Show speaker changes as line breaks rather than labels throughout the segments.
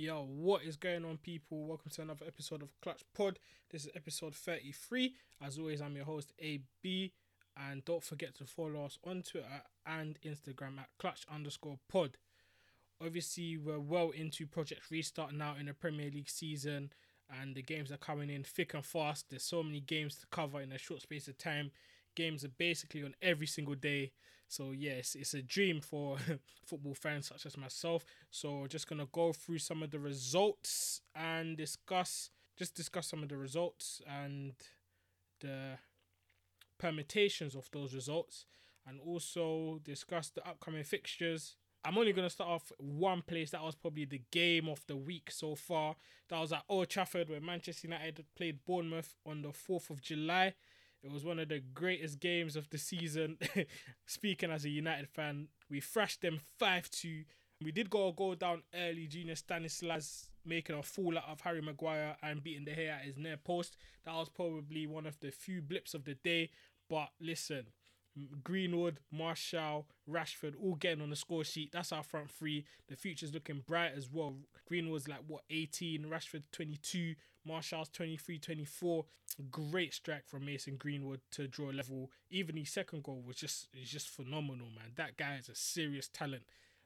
Yo, what is going on, people? Welcome to another episode of Clutch Pod. This is episode 33. As always, I'm your host, AB. And don't forget to follow us on Twitter and Instagram at clutch underscore pod. Obviously, we're well into Project Restart now in the Premier League season, and the games are coming in thick and fast. There's so many games to cover in a short space of time games are basically on every single day. So yes, it's a dream for football fans such as myself. So just gonna go through some of the results and discuss just discuss some of the results and the permutations of those results and also discuss the upcoming fixtures. I'm only going to start off one place that was probably the game of the week so far. That was at Old Trafford where Manchester United played Bournemouth on the 4th of July. It was one of the greatest games of the season. Speaking as a United fan, we thrashed them 5 2. We did go a goal down early. Junior Stanislas making a fool out of Harry Maguire and beating the hair at his near post. That was probably one of the few blips of the day. But listen, Greenwood, Martial, Rashford all getting on the score sheet. That's our front three. The future's looking bright as well. Greenwood's like what 18, Rashford 22, Martial's 23, 24. Great strike from Mason Greenwood to draw level. Even his second goal was just is just phenomenal, man. That guy is a serious talent.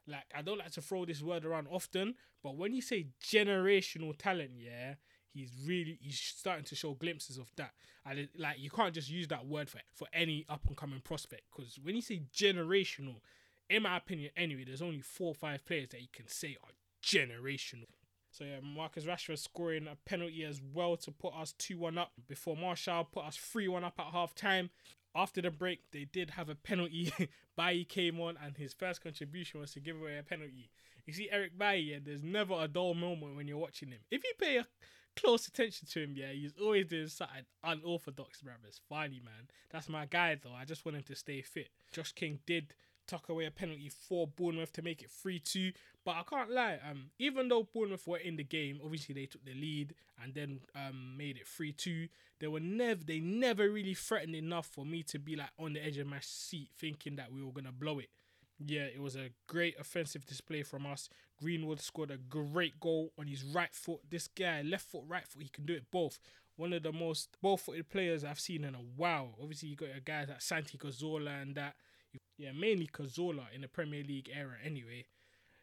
Like I don't like to throw this word around often, but when you say generational talent, yeah, he's really he's starting to show glimpses of that. And it, like you can't just use that word for for any up and coming prospect because when you say generational, in my opinion, anyway, there's only four or five players that you can say are generational. So yeah, Marcus Rashford scoring a penalty as well to put us 2-1 up before Martial put us 3-1 up at half time. After the break, they did have a penalty. Bailly came on and his first contribution was to give away a penalty. You see Eric Bailly, yeah, there's never a dull moment when you're watching him. If you pay a close attention to him, yeah, he's always doing something unorthodox, bro. It's funny, man. That's my guy, though. I just want him to stay fit. Josh King did tuck away a penalty for Bournemouth to make it 3 2. But I can't lie, um, even though Bournemouth were in the game, obviously they took the lead and then um, made it 3 2. They were never they never really threatened enough for me to be like on the edge of my seat thinking that we were gonna blow it. Yeah, it was a great offensive display from us. Greenwood scored a great goal on his right foot. This guy, left foot, right foot, he can do it both. One of the most ball-footed players I've seen in a while. Obviously, you got your guys like Santi Cazorla and that. Yeah, mainly Cazorla in the Premier League era anyway.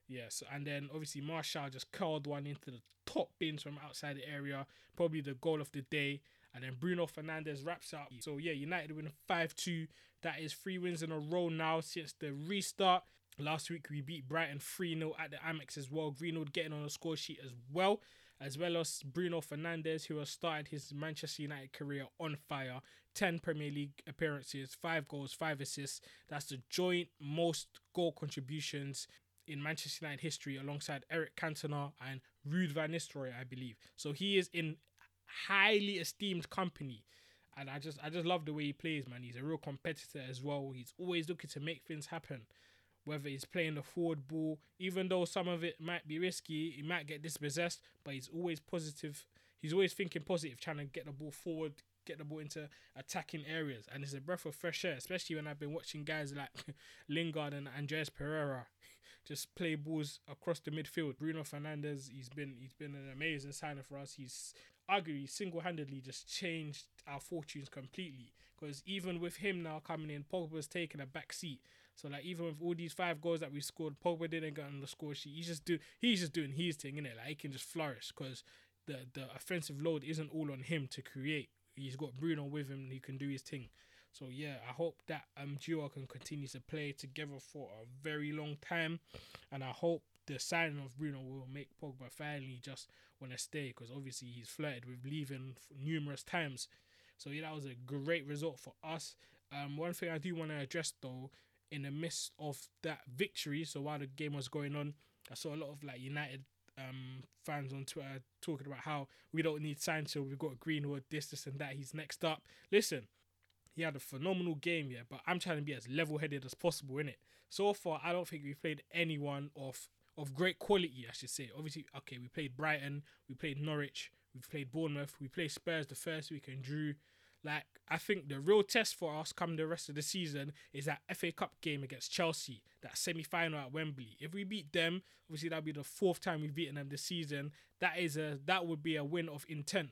Yes, and then obviously Martial just curled one into the top bins from outside the area, probably the goal of the day. And then Bruno Fernandes wraps up. So yeah, United win 5-2. That is three wins in a row now since the restart. Last week we beat Brighton 3-0 at the Amex as well. Greenwood getting on the score sheet as well, as well as Bruno Fernandes who has started his Manchester United career on fire. 10 Premier League appearances, 5 goals, 5 assists. That's the joint most goal contributions in Manchester United history alongside Eric Cantona and Ruud van Nistelrooy, I believe. So he is in highly esteemed company. And I just I just love the way he plays, man. He's a real competitor as well. He's always looking to make things happen whether he's playing the forward ball, even though some of it might be risky, he might get dispossessed, but he's always positive. He's always thinking positive, trying to get the ball forward, get the ball into attacking areas. And it's a breath of fresh air, especially when I've been watching guys like Lingard and Andreas Pereira just play balls across the midfield. Bruno Fernandes, he's been he's been an amazing signer for us. He's arguably single-handedly just changed our fortunes completely. Because even with him now coming in, Pogba's taking a back seat. So like even with all these five goals that we scored, Pogba didn't get on the score sheet. He's just do he's just doing his thing, innit? Like he can just flourish because the the offensive load isn't all on him to create. He's got Bruno with him, he can do his thing. So yeah, I hope that um duo can continue to play together for a very long time, and I hope the signing of Bruno will make Pogba finally just want to stay because obviously he's flirted with leaving numerous times. So yeah, that was a great result for us. Um, one thing I do want to address though, in the midst of that victory, so while the game was going on, I saw a lot of like United um fans on Twitter talking about how we don't need Sancho, we've got Greenwood, this, this, and that. He's next up. Listen, he had a phenomenal game, yeah, but I'm trying to be as level headed as possible in it. So far, I don't think we played anyone of of great quality, I should say. Obviously, okay, we played Brighton, we played Norwich, we played Bournemouth, we played Spurs the first week and drew. Like I think the real test for us come the rest of the season is that FA Cup game against Chelsea, that semi final at Wembley. If we beat them, obviously that'll be the fourth time we've beaten them this season. That is a that would be a win of intent.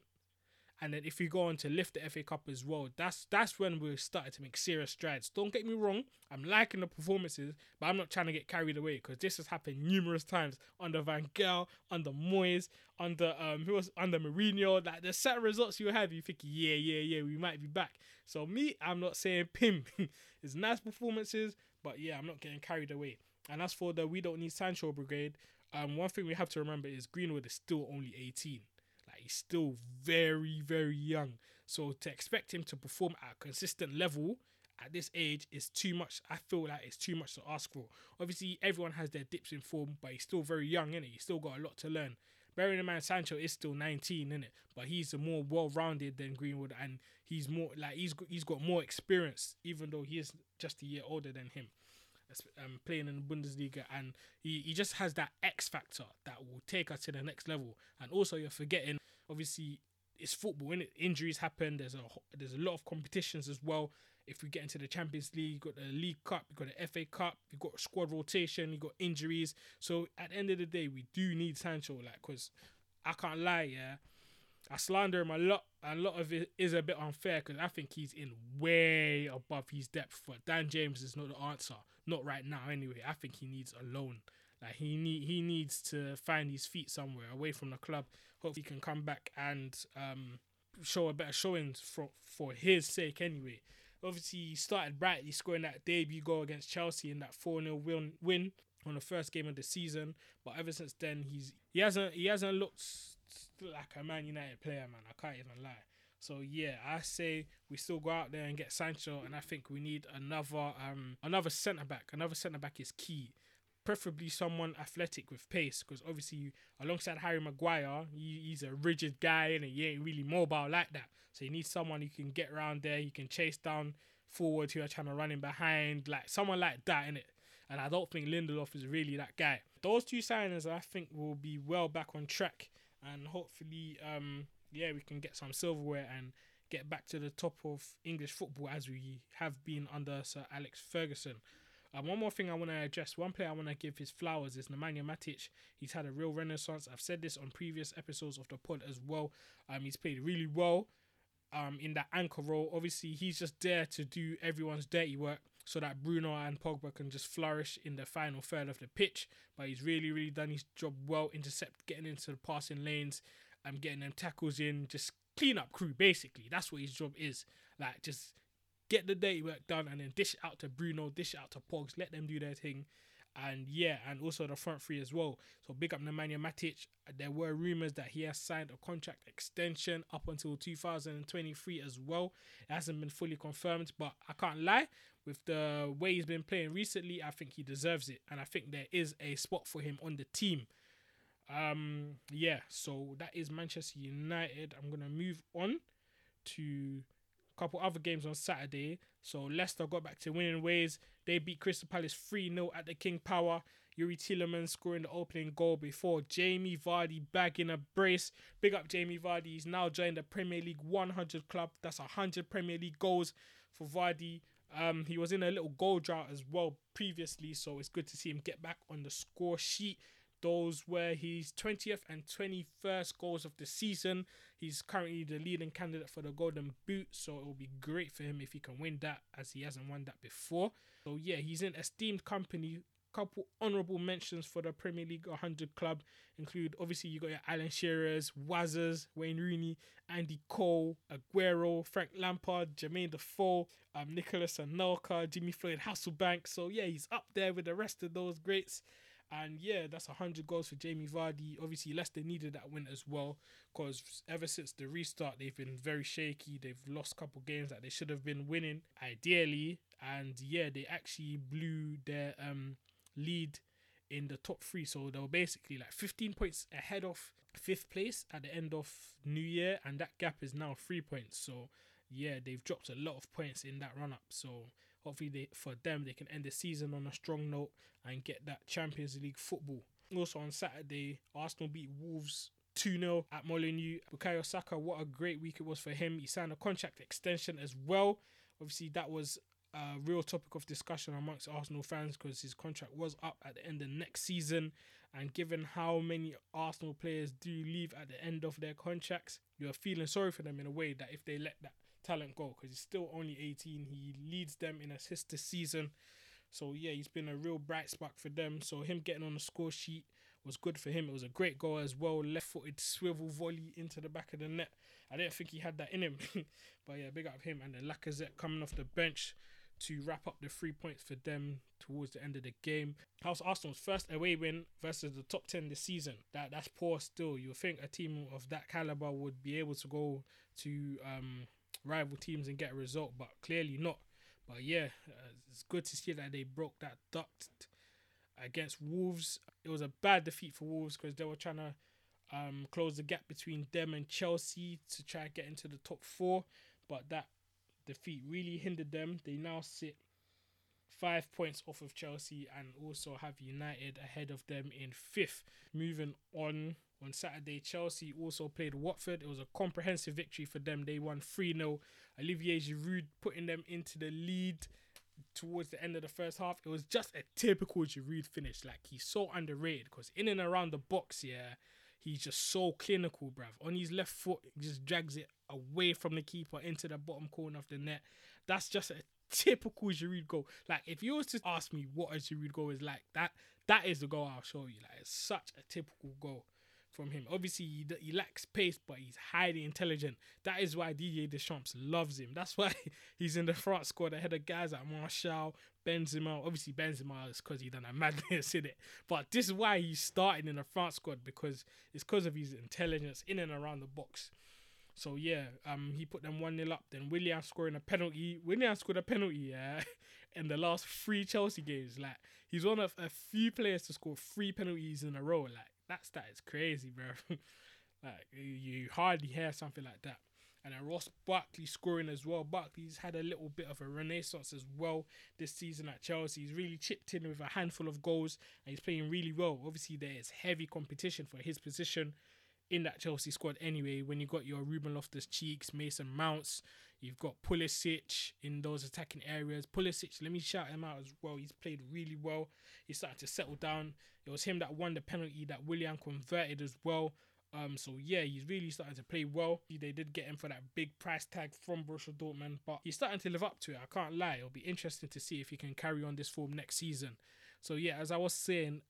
And then if we go on to lift the FA Cup as well, that's that's when we started to make serious strides. Don't get me wrong, I'm liking the performances, but I'm not trying to get carried away because this has happened numerous times under Van Gaal, under Moyes, under um who was under Mourinho. Like the set results you have, you think yeah yeah yeah we might be back. So me, I'm not saying pim. it's nice performances, but yeah, I'm not getting carried away. And as for the we don't need Sancho brigade, um one thing we have to remember is Greenwood is still only 18 he's still very, very young. So to expect him to perform at a consistent level at this age is too much. I feel like it's too much to ask for. Obviously, everyone has their dips in form, but he's still very young, innit? He's still got a lot to learn. Bearing in mind, Sancho is still 19, innit? But he's more well-rounded than Greenwood, and he's more like he's he's got more experience, even though he is just a year older than him um, playing in the Bundesliga, and he, he just has that X factor that will take us to the next level. And also, you're forgetting, obviously, it's football. In injuries happen. There's a there's a lot of competitions as well. If we get into the Champions League, you've got the League Cup, you've got the FA Cup, you've got squad rotation, you've got injuries. So at the end of the day, we do need Sancho, like, because I can't lie, yeah. I slander him a lot. A lot of it is a bit unfair because I think he's in way above his depth. But Dan James is not the answer. Not right now, anyway. I think he needs a loan. Like he need he needs to find his feet somewhere away from the club. Hopefully, he can come back and um, show a better showing for for his sake. Anyway, obviously he started brightly, scoring that debut goal against Chelsea in that four 0 win win on the first game of the season. But ever since then, he's he hasn't he hasn't looked like a Man United player, man. I can't even lie. So yeah, I say we still go out there and get Sancho, and I think we need another um another centre back. Another centre back is key, preferably someone athletic with pace, because obviously alongside Harry Maguire, he, he's a rigid guy and he ain't really mobile like that. So you need someone who can get around there, he can chase down forward who are trying to run in behind, like someone like that in it. And I don't think Lindelof is really that guy. Those two signings, I think, will be well back on track, and hopefully, um, yeah, we can get some silverware and get back to the top of English football as we have been under Sir Alex Ferguson. Um, one more thing I want to address, one player I want to give his flowers is Nemanja Matic. He's had a real renaissance. I've said this on previous episodes of the pod as well. Um, he's played really well um, in that anchor role. Obviously, he's just there to do everyone's dirty work so that Bruno and Pogba can just flourish in the final third of the pitch. But he's really, really done his job well, intercept, getting into the passing lanes, I'm getting them tackles in, just clean up crew basically. That's what his job is. Like just get the dirty work done and then dish out to Bruno, dish out to Pogs, let them do their thing. And yeah, and also the front three as well. So big up Nemanja Matic. There were rumors that he has signed a contract extension up until 2023 as well. It hasn't been fully confirmed, but I can't lie. With the way he's been playing recently, I think he deserves it, and I think there is a spot for him on the team. Um, yeah, so that is Manchester United. I'm gonna move on to couple other games on Saturday. So Leicester got back to winning ways. They beat Crystal Palace 3 0 at the King Power. Youri Tielemans scoring the opening goal before Jamie Vardy bagging a brace. Big up Jamie Vardy. He's now joined the Premier League 100 club. That's 100 Premier League goals for Vardy. Um, he was in a little goal drought as well previously, so it's good to see him get back on the score sheet. Those were his 20th and 21st goals of the season. He's currently the leading candidate for the Golden Boot, so it will be great for him if he can win that, as he hasn't won that before. So, yeah, he's in esteemed company. Couple honourable mentions for the Premier League 100 club include obviously you got your Alan Shearers, Wazzers, Wayne Rooney, Andy Cole, Aguero, Frank Lampard, Jermaine Defoe, um, Nicolas Anelka, Jimmy Floyd Hasselbaink. So yeah, he's up there with the rest of those greats. And yeah, that's 100 goals for Jamie Vardy. Obviously, Leicester needed that win as well because ever since the restart, they've been very shaky. They've lost a couple games that they should have been winning, ideally. And yeah, they actually blew their um, lead in the top three. So they were basically like 15 points ahead of fifth place at the end of New Year, and that gap is now three points. So yeah, they've dropped a lot of points in that run up. So hopefully they, for them they can end the season on a strong note and get that Champions League football. Also on Saturday, Arsenal beat Wolves 2 0 at Molineux. Bukayo Saka, what a great week it was for him. He signed a contract extension as well. Obviously, that was a real topic of discussion amongst Arsenal fans because his contract was up at the end of next season. And given how many Arsenal players do leave at the end of their contracts, you're feeling sorry for them in a way that if they let that talent go, because he's still only 18, he leads them in assists this season. So yeah, he's been a real bright spark for them. So him getting on the score sheet was good for him. It was a great goal as well, left-footed swivel volley into the back of the net. I didn't think he had that in him, but yeah, big up him and then Lacazette coming off the bench to wrap up the three points for them towards the end of the game. House Arsenal's first away win versus the top ten this season? That that's poor still. You think a team of that caliber would be able to go to um, rival teams and get a result, but clearly not. But yeah, uh, it's good to see that they broke that duct against Wolves. It was a bad defeat for Wolves because they were trying to um, close the gap between them and Chelsea to try and get into the top four, but that defeat really hindered them. They now sit five points off of Chelsea and also have United ahead of them in fifth. Moving on on Saturday, Chelsea also played Watford. It was a comprehensive victory for them. They won 3 0. Olivier Giroud putting them into the lead towards the end of the first half. It was just a typical Giroud finish. Like he's so underrated because in and around the box, yeah, he's just so clinical, bruv. On his left foot, he just drags it away from the keeper into the bottom corner of the net. That's just a typical Giroud goal. Like if you was to ask me what a Giroud goal is like, that that is the goal I'll show you. Like it's such a typical goal from him. Obviously, he, he lacks pace, but he's highly intelligent. That is why Didier Deschamps loves him. That's why he's in the front squad ahead of guys like Martial, Benzema. Obviously, Benzema is because he done a madness in it. But this is why he's starting in the front squad because it's because of his intelligence in and around the box. So yeah, um, he put them one 0 up. Then Willian scoring a penalty. Willian scored a penalty, yeah, in the last three Chelsea games. Like he's one of a few players to score three penalties in a row. Like that stat is crazy, bro. like you hardly hear something like that. And then Ross Barkley scoring as well. Barkley's had a little bit of a renaissance as well this season at Chelsea. He's really chipped in with a handful of goals and he's playing really well. Obviously, there is heavy competition for his position in that Chelsea squad anyway. When you got your Ruben Loftus Cheeks, Mason Mounts, you've got Pulisic in those attacking areas. Pulisic, let me shout him out as well. He's played really well. He's starting to settle down. It was him that won the penalty that Willian converted as well. Um, so yeah, he's really starting to play well. They did get him for that big price tag from Borussia Dortmund, but he's starting to live up to it. I can't lie. It'll be interesting to see if he can carry on this form next season. So yeah, as I was saying,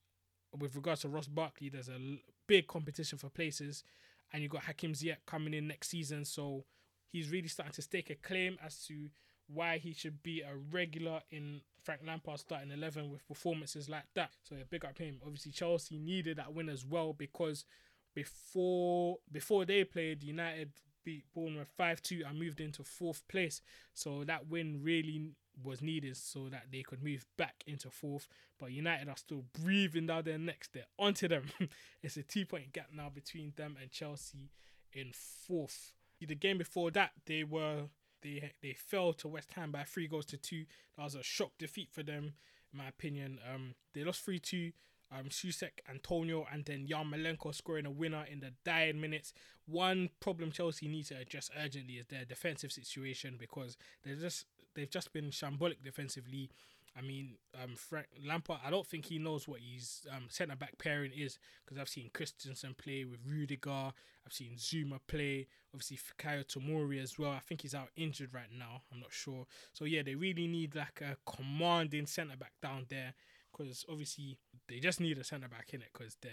with regards to Ross Barkley, there's a big competition for places, and you've got Hakim Ziyech coming in next season, so he's really starting to stake a claim as to why he should be a regular in Frank Lampard's starting eleven with performances like that. So yeah, big up him. Obviously, Chelsea needed that win as well because before before they played, United beat Bournemouth five two and moved into fourth place. So that win really was needed so that they could move back into fourth. But United are still breathing down their necks. They're onto them. it's a two point gap now between them and Chelsea in fourth. The game before that, they were they they fell to West Ham by three goals to two. That was a shock defeat for them, in my opinion. Um, they lost three two. Um, Soucek, Antonio, and then Yarmolenko scoring a winner in the dying minutes. One problem Chelsea need to address urgently is their defensive situation because they're just they've just been shambolic defensively. I mean, um, Frank Lampard. I don't think he knows what his um, centre back pairing is because I've seen Christensen play with Rudiger. I've seen Zouma play. Obviously, Fikayo Tomori as well. I think he's out injured right now. I'm not sure. So yeah, they really need like a commanding centre back down there because obviously they just need a centre back in it because the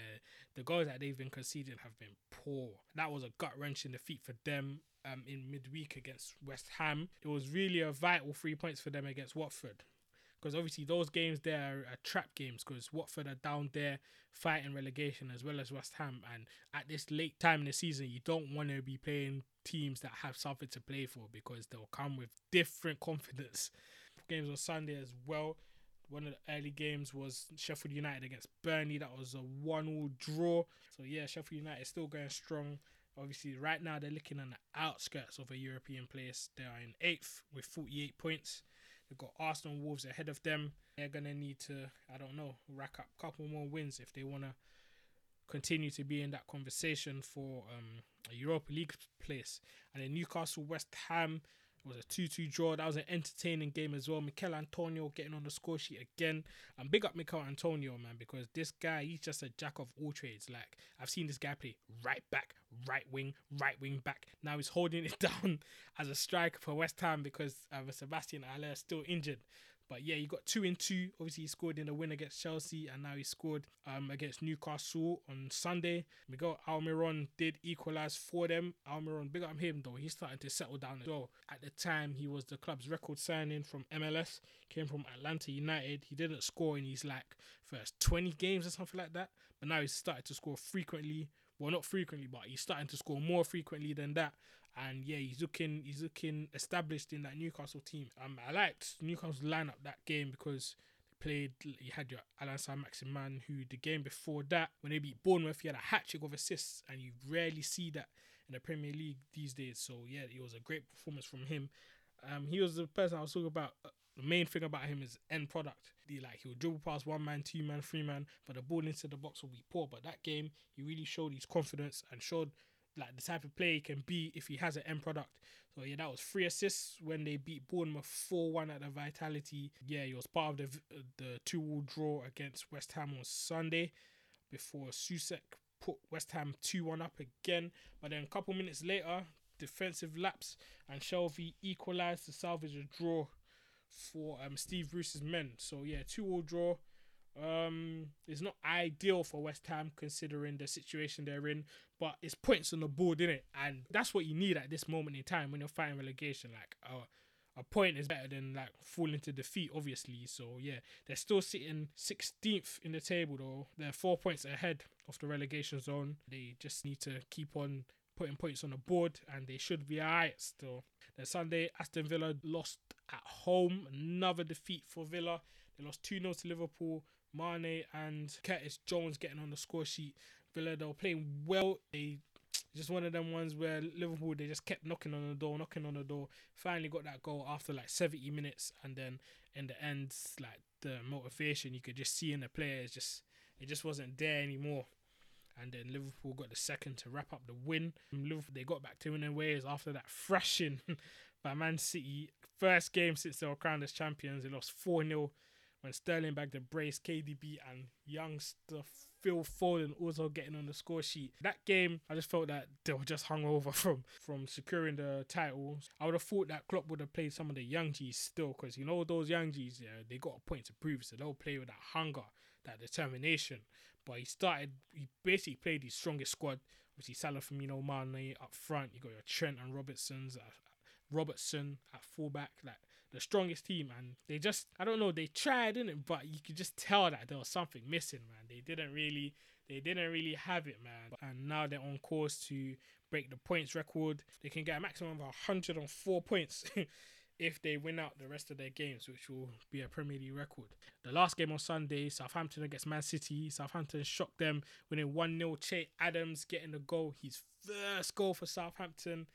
the goals that they've been conceding have been poor. That was a gut wrenching defeat for them um, in midweek against West Ham. It was really a vital three points for them against Watford. Because obviously those games there are trap games because Watford are down there fighting relegation as well as West Ham. And at this late time in the season, you don't want to be playing teams that have something to play for because they'll come with different confidence. Games on Sunday as well. One of the early games was Sheffield United against Burnley. That was a one-all draw. So yeah, Sheffield United is still going strong. Obviously, right now they're looking on the outskirts of a European place. They are in eighth with 48 points. They've got Arsenal Wolves ahead of them. They're gonna need to, I don't know, rack up a couple more wins if they wanna continue to be in that conversation for um, a Europa League place. And then Newcastle West Ham was a 2 2 draw. That was an entertaining game as well. Michail Antonio getting on the score sheet again. And big up Michail Antonio, man, because this guy, he's just a jack of all trades. Like, I've seen this guy play right back, right wing, right wing back. Now he's holding it down as a striker for West Ham because uh, Sebastian Haller is still injured. But yeah, he got two in two. Obviously, he scored in the win against Chelsea, and now he scored um, against Newcastle on Sunday. Miguel Almiron did equalise for them. Almiron, big up him though. He's starting to settle down as well. At the time, he was the club's record signing from MLS. Came from Atlanta United. He didn't score in his like first 20 games or something like that. But now he's started to score frequently. Well, not frequently, but he's starting to score more frequently than that and yeah, he's looking he's looking established in that Newcastle team. Um, I liked Newcastle lineup that game because played. You had your Alan Saint-Maximin, who the game before that when they beat Bournemouth, he had a hat trick of assists, and you rarely see that in the Premier League these days. So yeah, it was a great performance from him. Um, he was the person I was talking about. Uh, the main thing about him is end product. The, like he'll dribble past one man, two man, three man, but the ball into the box will be poor. But that game, he really showed his confidence and showed like the type of player he can be if he has an end product. So yeah, that was three assists when they beat Bournemouth four one at the Vitality. Yeah, he was part of the the two all draw against West Ham on Sunday before Soucek put West Ham two one up again. But then a couple minutes later, defensive lapse and Shelvey equalised to salvage a draw for um Steve Bruce's men. So yeah, two all draw. Um, it's not ideal for West Ham considering the situation they're in, but it's points on the board, isn't it? And that's what you need at this moment in time when you're fighting relegation. Like, uh, a point is better than like falling to defeat, obviously. So yeah, they're still sitting 16th in the table though. They're four points ahead of the relegation zone. They just need to keep on putting points on the board, and they should be alright still. Then Sunday, Aston Villa lost at home. Another defeat for Villa. They lost 2 0 to Liverpool. Mane and Curtis Jones getting on the score sheet. Villa they were playing well. They just one of them ones where Liverpool they just kept knocking on the door, knocking on the door. Finally got that goal after like 70 minutes, and then in the end, like the motivation you could just see in the players just it just wasn't there anymore. And then Liverpool got the second to wrap up the win. Liverpool they got back to winning ways after that thrashing by Man City. First game since they were crowned as champions, they lost 4 0 when Sterling bagged the brace, KDB and youngster Phil Foden also getting on the score sheet. That game, I just felt that they were just hung over from from securing the titles. I would have thought that Klopp would have played some of the young G's still, because you know those young G's, yeah, they got a point to prove, so they'll play with that hunger, that determination. But he started, he basically played his strongest squad. Obviously, Salah, Firmino, Mane up front. You got your Trent and Robertson's, uh, Robertson at fullback. Like the strongest team, and they just I don't know they tried, didn't it? But you could just tell that there was something missing, man. They didn't really they didn't really have it, man. And now they're on course to break the points record. They can get a maximum of 104 points. if they win out the rest of their games, which will be a Premier League record. The last game on Sunday, Southampton against Man City. Southampton shocked them, winning 1 0. Che Adams getting the goal, his first goal for Southampton.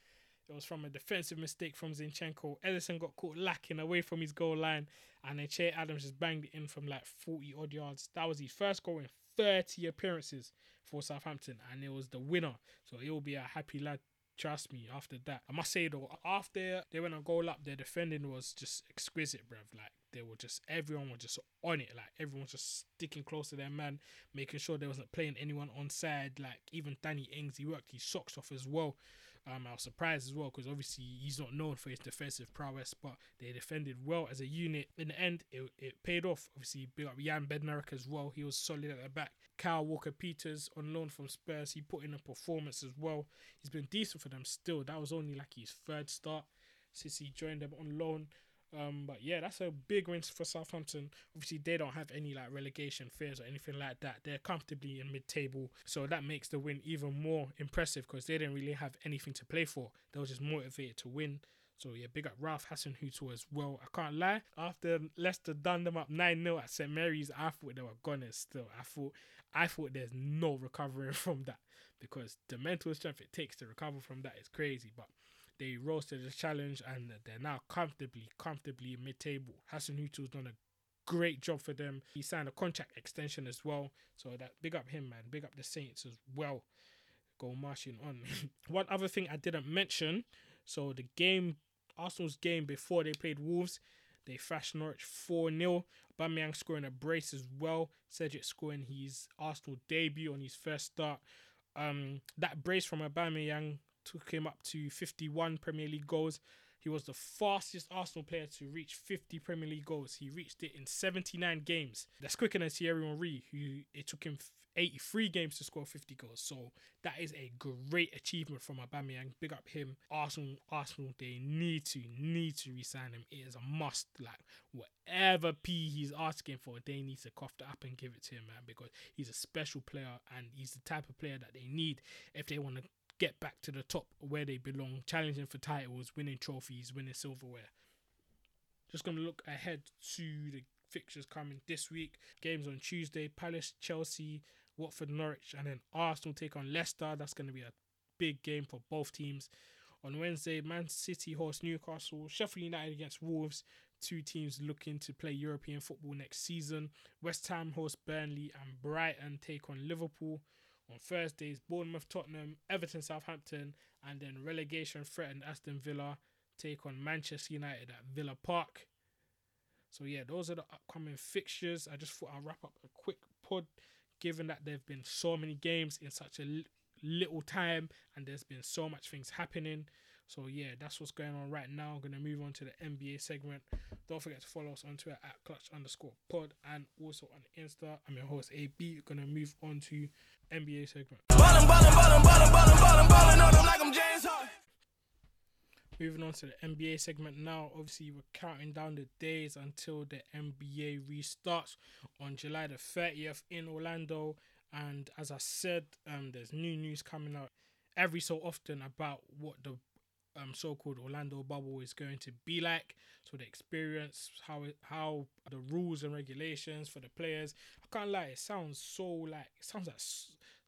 It was from a defensive mistake from Zinchenko. Ederson got caught lacking away from his goal line, and then Che Adams just banged it in from like 40 odd yards. That was his first goal in 30 appearances for Southampton, and it was the winner. So he will be a happy lad. Trust me, after that. I must say though, after they went on goal up, their defending was just exquisite, bruv. Like they were just everyone was just on it. Like everyone was just sticking close to their man, making sure they wasn't playing anyone on side. Like even Danny Ings, he worked his socks off as well. Um, I was surprised as well because obviously he's not known for his defensive prowess, but they defended well as a unit. In the end, it, it paid off. Obviously, big up Jan Bednarek as well. He was solid at the back. Kyle Walker Peters on loan from Spurs. He put in a performance as well. He's been decent for them still. That was only like his third start since he joined them on loan. Um, but yeah, that's a big win for Southampton. Obviously, they don't have any like relegation fears or anything like that. They're comfortably in mid-table, so that makes the win even more impressive because they didn't really have anything to play for. They were just motivated to win. So yeah, big up Ralph Hasenhüttl as well. I can't lie. After Leicester done them up nine 0 at St Mary's, I thought they were gonna still. I thought I thought there's no recovering from that because the mental strength it takes to recover from that is crazy. But they rose to the challenge and they're now comfortably, comfortably mid-table. Hassan Hasenhüttl's done a great job for them. He signed a contract extension as well. So that big up him, man. Big up the Saints as well. Go marching on. One other thing I didn't mention. So the game, Arsenal's game before they played Wolves, they thrashed Norwich 4 0. Aubameyang scoring a brace as well. Cedric scoring his Arsenal debut on his first start. Um, that brace from Aubameyang took him up to 51 Premier League goals. He was the fastest Arsenal player to reach 50 Premier League goals. He reached it in 79 games. That's quicker than Thierry Henry, who it took him 83 games to score 50 goals. So that is a great achievement from Aubameyang. Big up him. Arsenal, Arsenal, they need to need to resign him. It is a must. Like whatever P he's asking for, they need to cough that up and give it to him, man, because he's a special player and he's the type of player that they need if they want to get back to the top where they belong, challenging for titles, winning trophies, winning silverware. Just going to look ahead to the fixtures coming this week. Games on Tuesday Palace, Chelsea, Watford, Norwich, and then Arsenal take on Leicester. That's going to be a big game for both teams. On Wednesday, Man City host Newcastle, Sheffield United against Wolves, two teams looking to play European football next season. West Ham host Burnley, and Brighton take on Liverpool. On Thursdays, Bournemouth, Tottenham, Everton, Southampton, and then relegation threatened Aston Villa take on Manchester United at Villa Park. So yeah, those are the upcoming fixtures. I just thought I'd wrap up a quick pod, given that there've been so many games in such a little time, and there's been so much things happening. So yeah, that's what's going on right now. I'm gonna move on to the NBA segment. Don't forget to follow us on Twitter at clutch underscore pod and also on Insta. I'm your host AB. Gonna move on to NBA segment. Ballin', ballin', ballin'. Moving on to the NBA segment now. Obviously, we're counting down the days until the NBA restarts on July the 30th in Orlando. And as I said, um, there's new news coming out every so often about what the um, so-called Orlando bubble is going to be like. So the experience, how it, how the rules and regulations for the players. I can't lie, it sounds so like it sounds like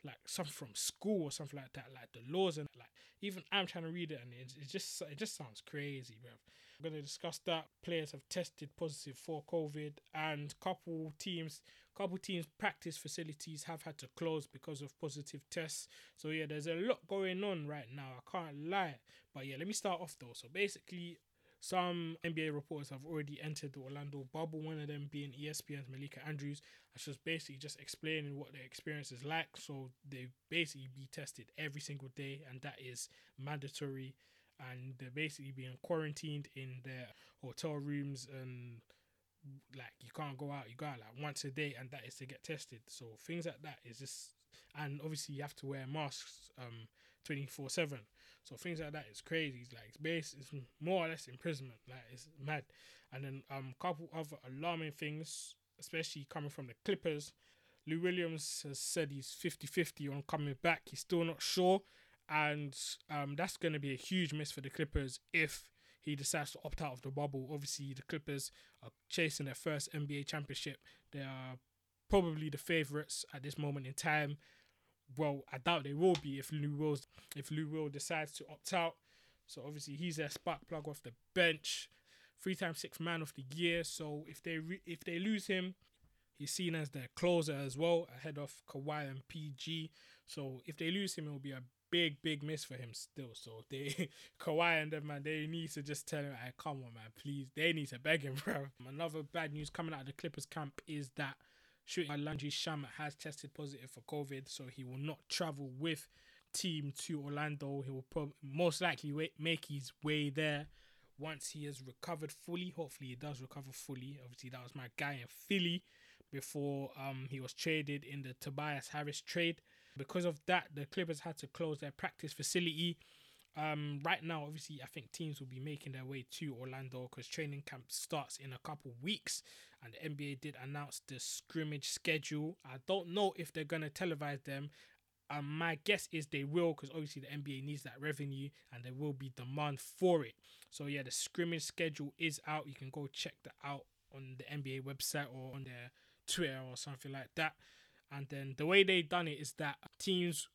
like something from school or something like that. Like the laws and like even I'm trying to read it and it, it just it just sounds crazy, bro. We're gonna discuss that. Players have tested positive for COVID, and couple teams, couple teams practice facilities have had to close because of positive tests. So yeah, there's a lot going on right now. I can't lie, but yeah, let me start off though. So basically, some NBA reporters have already entered the Orlando bubble, one of them being ESPN's Malika Andrews. And just basically just explaining what their experience is like. So they basically be tested every single day, and that is mandatory. And they're basically being quarantined in their hotel rooms and like you can't go out, you go out like once a day, and that is to get tested. So things like that is just, and obviously you have to wear masks um 24 7 so things like that is crazy. It's like it's base it's more or less imprisonment. Like it's mad. And then um couple other alarming things, especially coming from the Clippers. Lou Williams has said he's 50-50 on coming back. He's still not sure. And um that's gonna be a huge miss for the Clippers if he decides to opt out of the bubble. Obviously the Clippers are chasing their first NBA championship. They are probably the favourites at this moment in time well, I doubt they will be if Lou Will's if Lou Will decides to opt out. So obviously he's their spark plug off the bench, three times six man of the year. So if they re- if they lose him, he's seen as their closer as well, ahead of Kawhi and PG. So if they lose him, it will be a big big miss for him still. So they Kawhi and them man, they need to just tell him, hey, come on man, please. They need to beg him, bro. Another bad news coming out of the Clippers camp is that shooting Landry Shamet has tested positive for COVID, so he will not travel with team to Orlando. He will most likely wait, make his way there once he has recovered fully. Hopefully, he does recover fully. Obviously, that was my guy in Philly before um he was traded in the Tobias Harris trade. Because of that, the Clippers had to close their practice facility. Um, right now, obviously, I think teams will be making their way to Orlando because training camp starts in a couple weeks, and the NBA did announce the scrimmage schedule. I don't know if they're gonna televise them. Um, my guess is they will because obviously the NBA needs that revenue and there will be demand for it. So yeah, the scrimmage schedule is out. You can go check that out on the NBA website or on their Twitter or something like that. And then the way they done it is that teams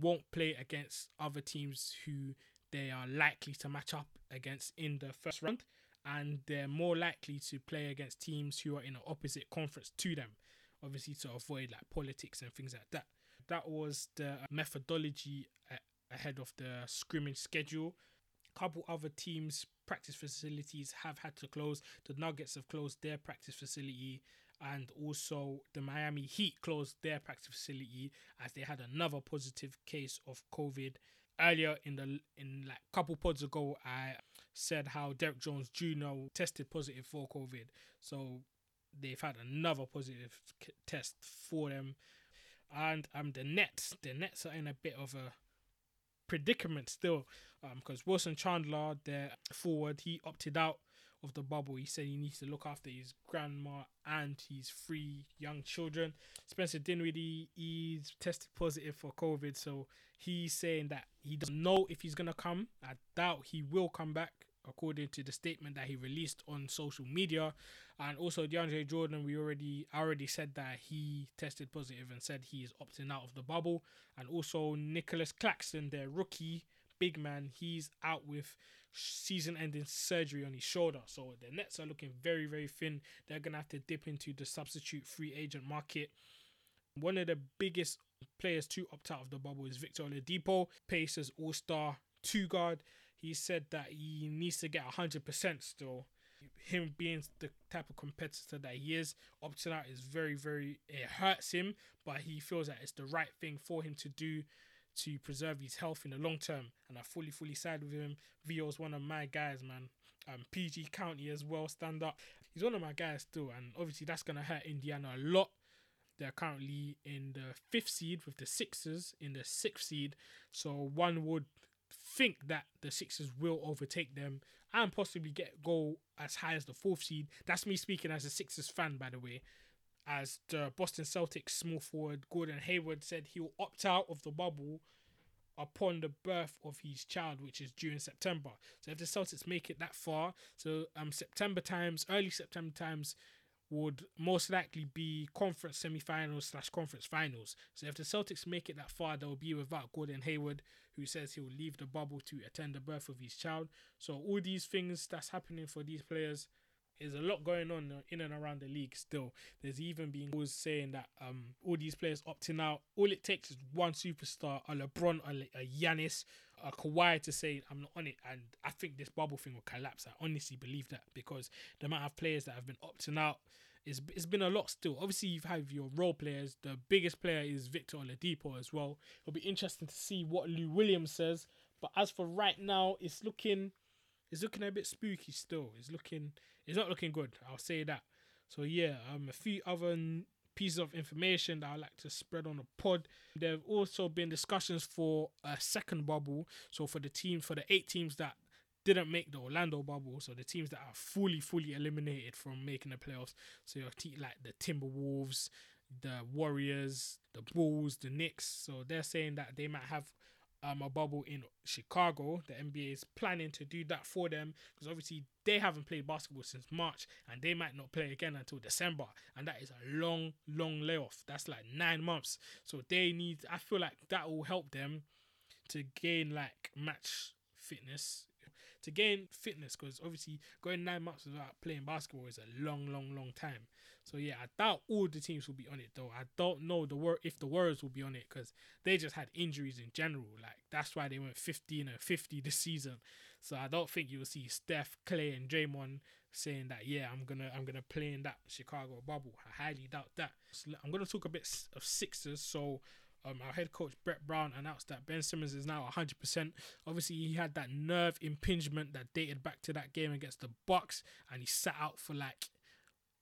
won't play against other teams who they are likely to match up against in the first round. and they're more likely to play against teams who are in an opposite conference to them, obviously to avoid like politics and things like that. That was the methodology ahead of the scrimmage schedule. A couple other teams' practice facilities have had to close. The Nuggets have closed their practice facility, and also the Miami Heat closed their practice facility as they had another positive case of COVID. Earlier in the in like couple pods ago, I said how Derrick Jones Jr. tested positive for COVID, so they've had another positive test for them. And um, the Nets, the Nets are in a bit of a predicament still, um, because Wilson Chandler, their forward, he opted out of the bubble. He said he needs to look after his grandma and his three young children. Spencer Dinwiddie, he's tested positive for COVID, so he's saying that he doesn't know if he's gonna come. I doubt he will come back according to the statement that he released on social media. And also DeAndre Jordan, we already already said that he tested positive and said he is opting out of the bubble. And also Nicolas Claxton, their rookie big man, he's out with season-ending surgery on his shoulder. So the Nets are looking very, very thin. They're gonna have to dip into the substitute free agent market. One of the biggest players to opt out of the bubble is Victor Oladipo, Pacers All-Star two guard he said that he needs to get 100% still. Him being the type of competitor that he is, opting out is very, very, it hurts him, but he feels that it's the right thing for him to do to preserve his health in the long term. And I fully, fully side with him. Vio's one of my guys, man. Um, PG County as well, stand up. He's one of my guys too, and obviously that's gonna hurt Indiana a lot. They're currently in the fifth seed with the Sixers in the sixth seed, so one would think that the Sixers will overtake them and possibly get go as high as the fourth seed. That's me speaking as a Sixers fan, by the way. As the Boston Celtics small forward Gordon Hayward said, he will opt out of the bubble upon the birth of his child, which is due in September. So if the Celtics make it that far, so um September times, early September times, would most likely be conference semi-finals slash conference finals. So if the Celtics make it that far, they'll be without Gordon Hayward, who says he'll leave the bubble to attend the birth of his child. So all these things that's happening for these players is a lot going on in and around the league still. There's even been was saying that um all these players opting out. All it takes is one superstar, a LeBron, a, a Giannis, a Kawhi to say I'm not on it, and I think this bubble thing will collapse. I honestly believe that because the amount of players that have been opting out it's, it's been a lot still. Obviously, you've had your role players. The biggest player is Victor Oladipo as well. It'll be interesting to see what Lou Williams says. But as for right now, it's looking it's looking a bit spooky still. It's looking it's not looking good. I'll say that. So yeah, um, a few other pieces of information that I like to spread on the pod. There have also been discussions for a second bubble. So for the team, for the eight teams that didn't make the Orlando bubble, so the teams that are fully, fully eliminated from making the playoffs. So your team like the Timberwolves, the Warriors, the Bulls, the Knicks. So they're saying that they might have um, a bubble in Chicago. The NBA is planning to do that for them because obviously they haven't played basketball since March and they might not play again until December. And that is a long, long layoff. That's like nine months. So they need, I feel like that will help them to gain like match fitness to gain fitness because obviously going nine months without playing basketball is a long, long, long time. So yeah, I doubt all the teams will be on it though. I don't know the wor- if the Warriors will be on it because they just had injuries in general. Like that's why they went 15 and 50 this season. So I don't think you'll see Steph, Clay, and Draymond saying that yeah, I'm gonna I'm gonna play in that Chicago bubble. I highly doubt that. So I'm gonna talk a bit of Sixers. So um, our head coach Brett Brown announced that Ben Simmons is now 100%. Obviously, he had that nerve impingement that dated back to that game against the Bucks, and he sat out for like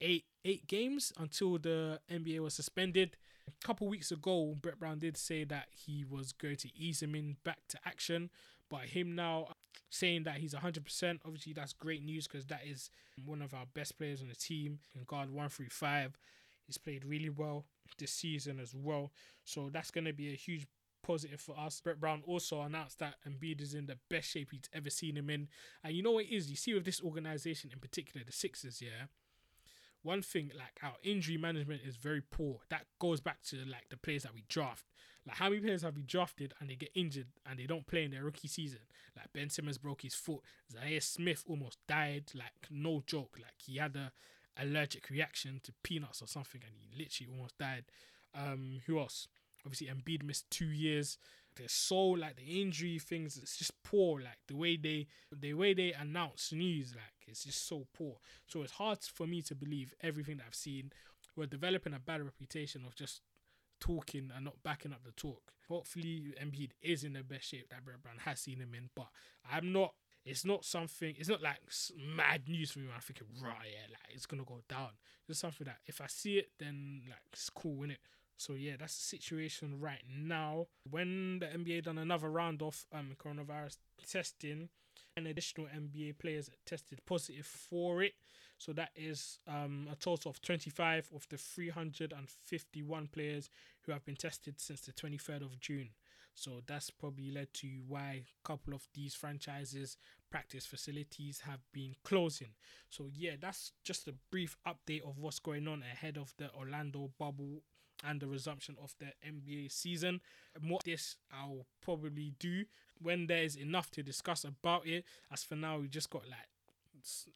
eight eight games until the NBA was suspended. A couple weeks ago, Brett Brown did say that he was going to ease him in back to action, but him now saying that he's 100%, obviously that's great news because that is one of our best players on the team in guard one through five. He's played really well this season as well. So that's going to be a huge positive for us. Brett Brown also announced that Embiid is in the best shape he's ever seen him in. And you know what it is? You see with this organization in particular, the Sixers, yeah. One thing, like our injury management is very poor. That goes back to like the players that we draft. Like how many players have we drafted and they get injured and they don't play in their rookie season? Like Ben Simmons broke his foot. Zhaire Smith almost died. Like no joke. Like he had a allergic reaction to peanuts or something and he literally almost died. Um, who else? Obviously Embiid missed two years. They're so like the injury things. It's just poor. Like the way they the way they announce news. Like it's just so poor. So it's hard for me to believe everything that I've seen. We're developing a bad reputation of just talking and not backing up the talk. Hopefully, Embiid is in the best shape that Brett Brown has seen him in, but I'm not. It's not something. It's not like mad news for me. I'm thinking, right, yeah, like it's gonna go down. It's something that if I see it, then like it's cool, it. So yeah, that's the situation right now. When the NBA done another round of um coronavirus testing, and additional NBA players tested positive for it. So that is um, a total of 25 of the 351 players who have been tested since the 23rd of June. So that's probably led to why a couple of these franchises practice facilities have been closing. So yeah, that's just a brief update of what's going on ahead of the Orlando bubble and the resumption of the NBA season. What this I'll probably do when there is enough to discuss about it. As for now, we just got like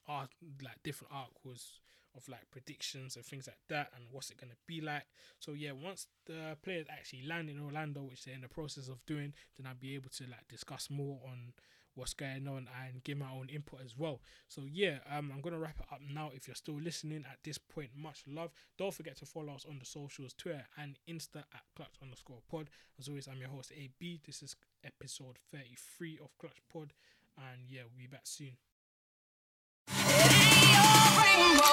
art like different articles of like predictions and things like that and what's it gonna be like. So yeah, once the players actually land in Orlando, which they're in the process of doing, then I'll be able to like discuss more on what's going on and give my own input as well. So yeah, um, I'm gonna wrap it up now. If you're still listening at this point, much love. Don't forget to follow us on the socials, Twitter and Insta at Clutch underscore Pod. As always, I'm your host AB. This is episode 33 of Clutch Pod, and yeah, we'll be back soon. Rainbow.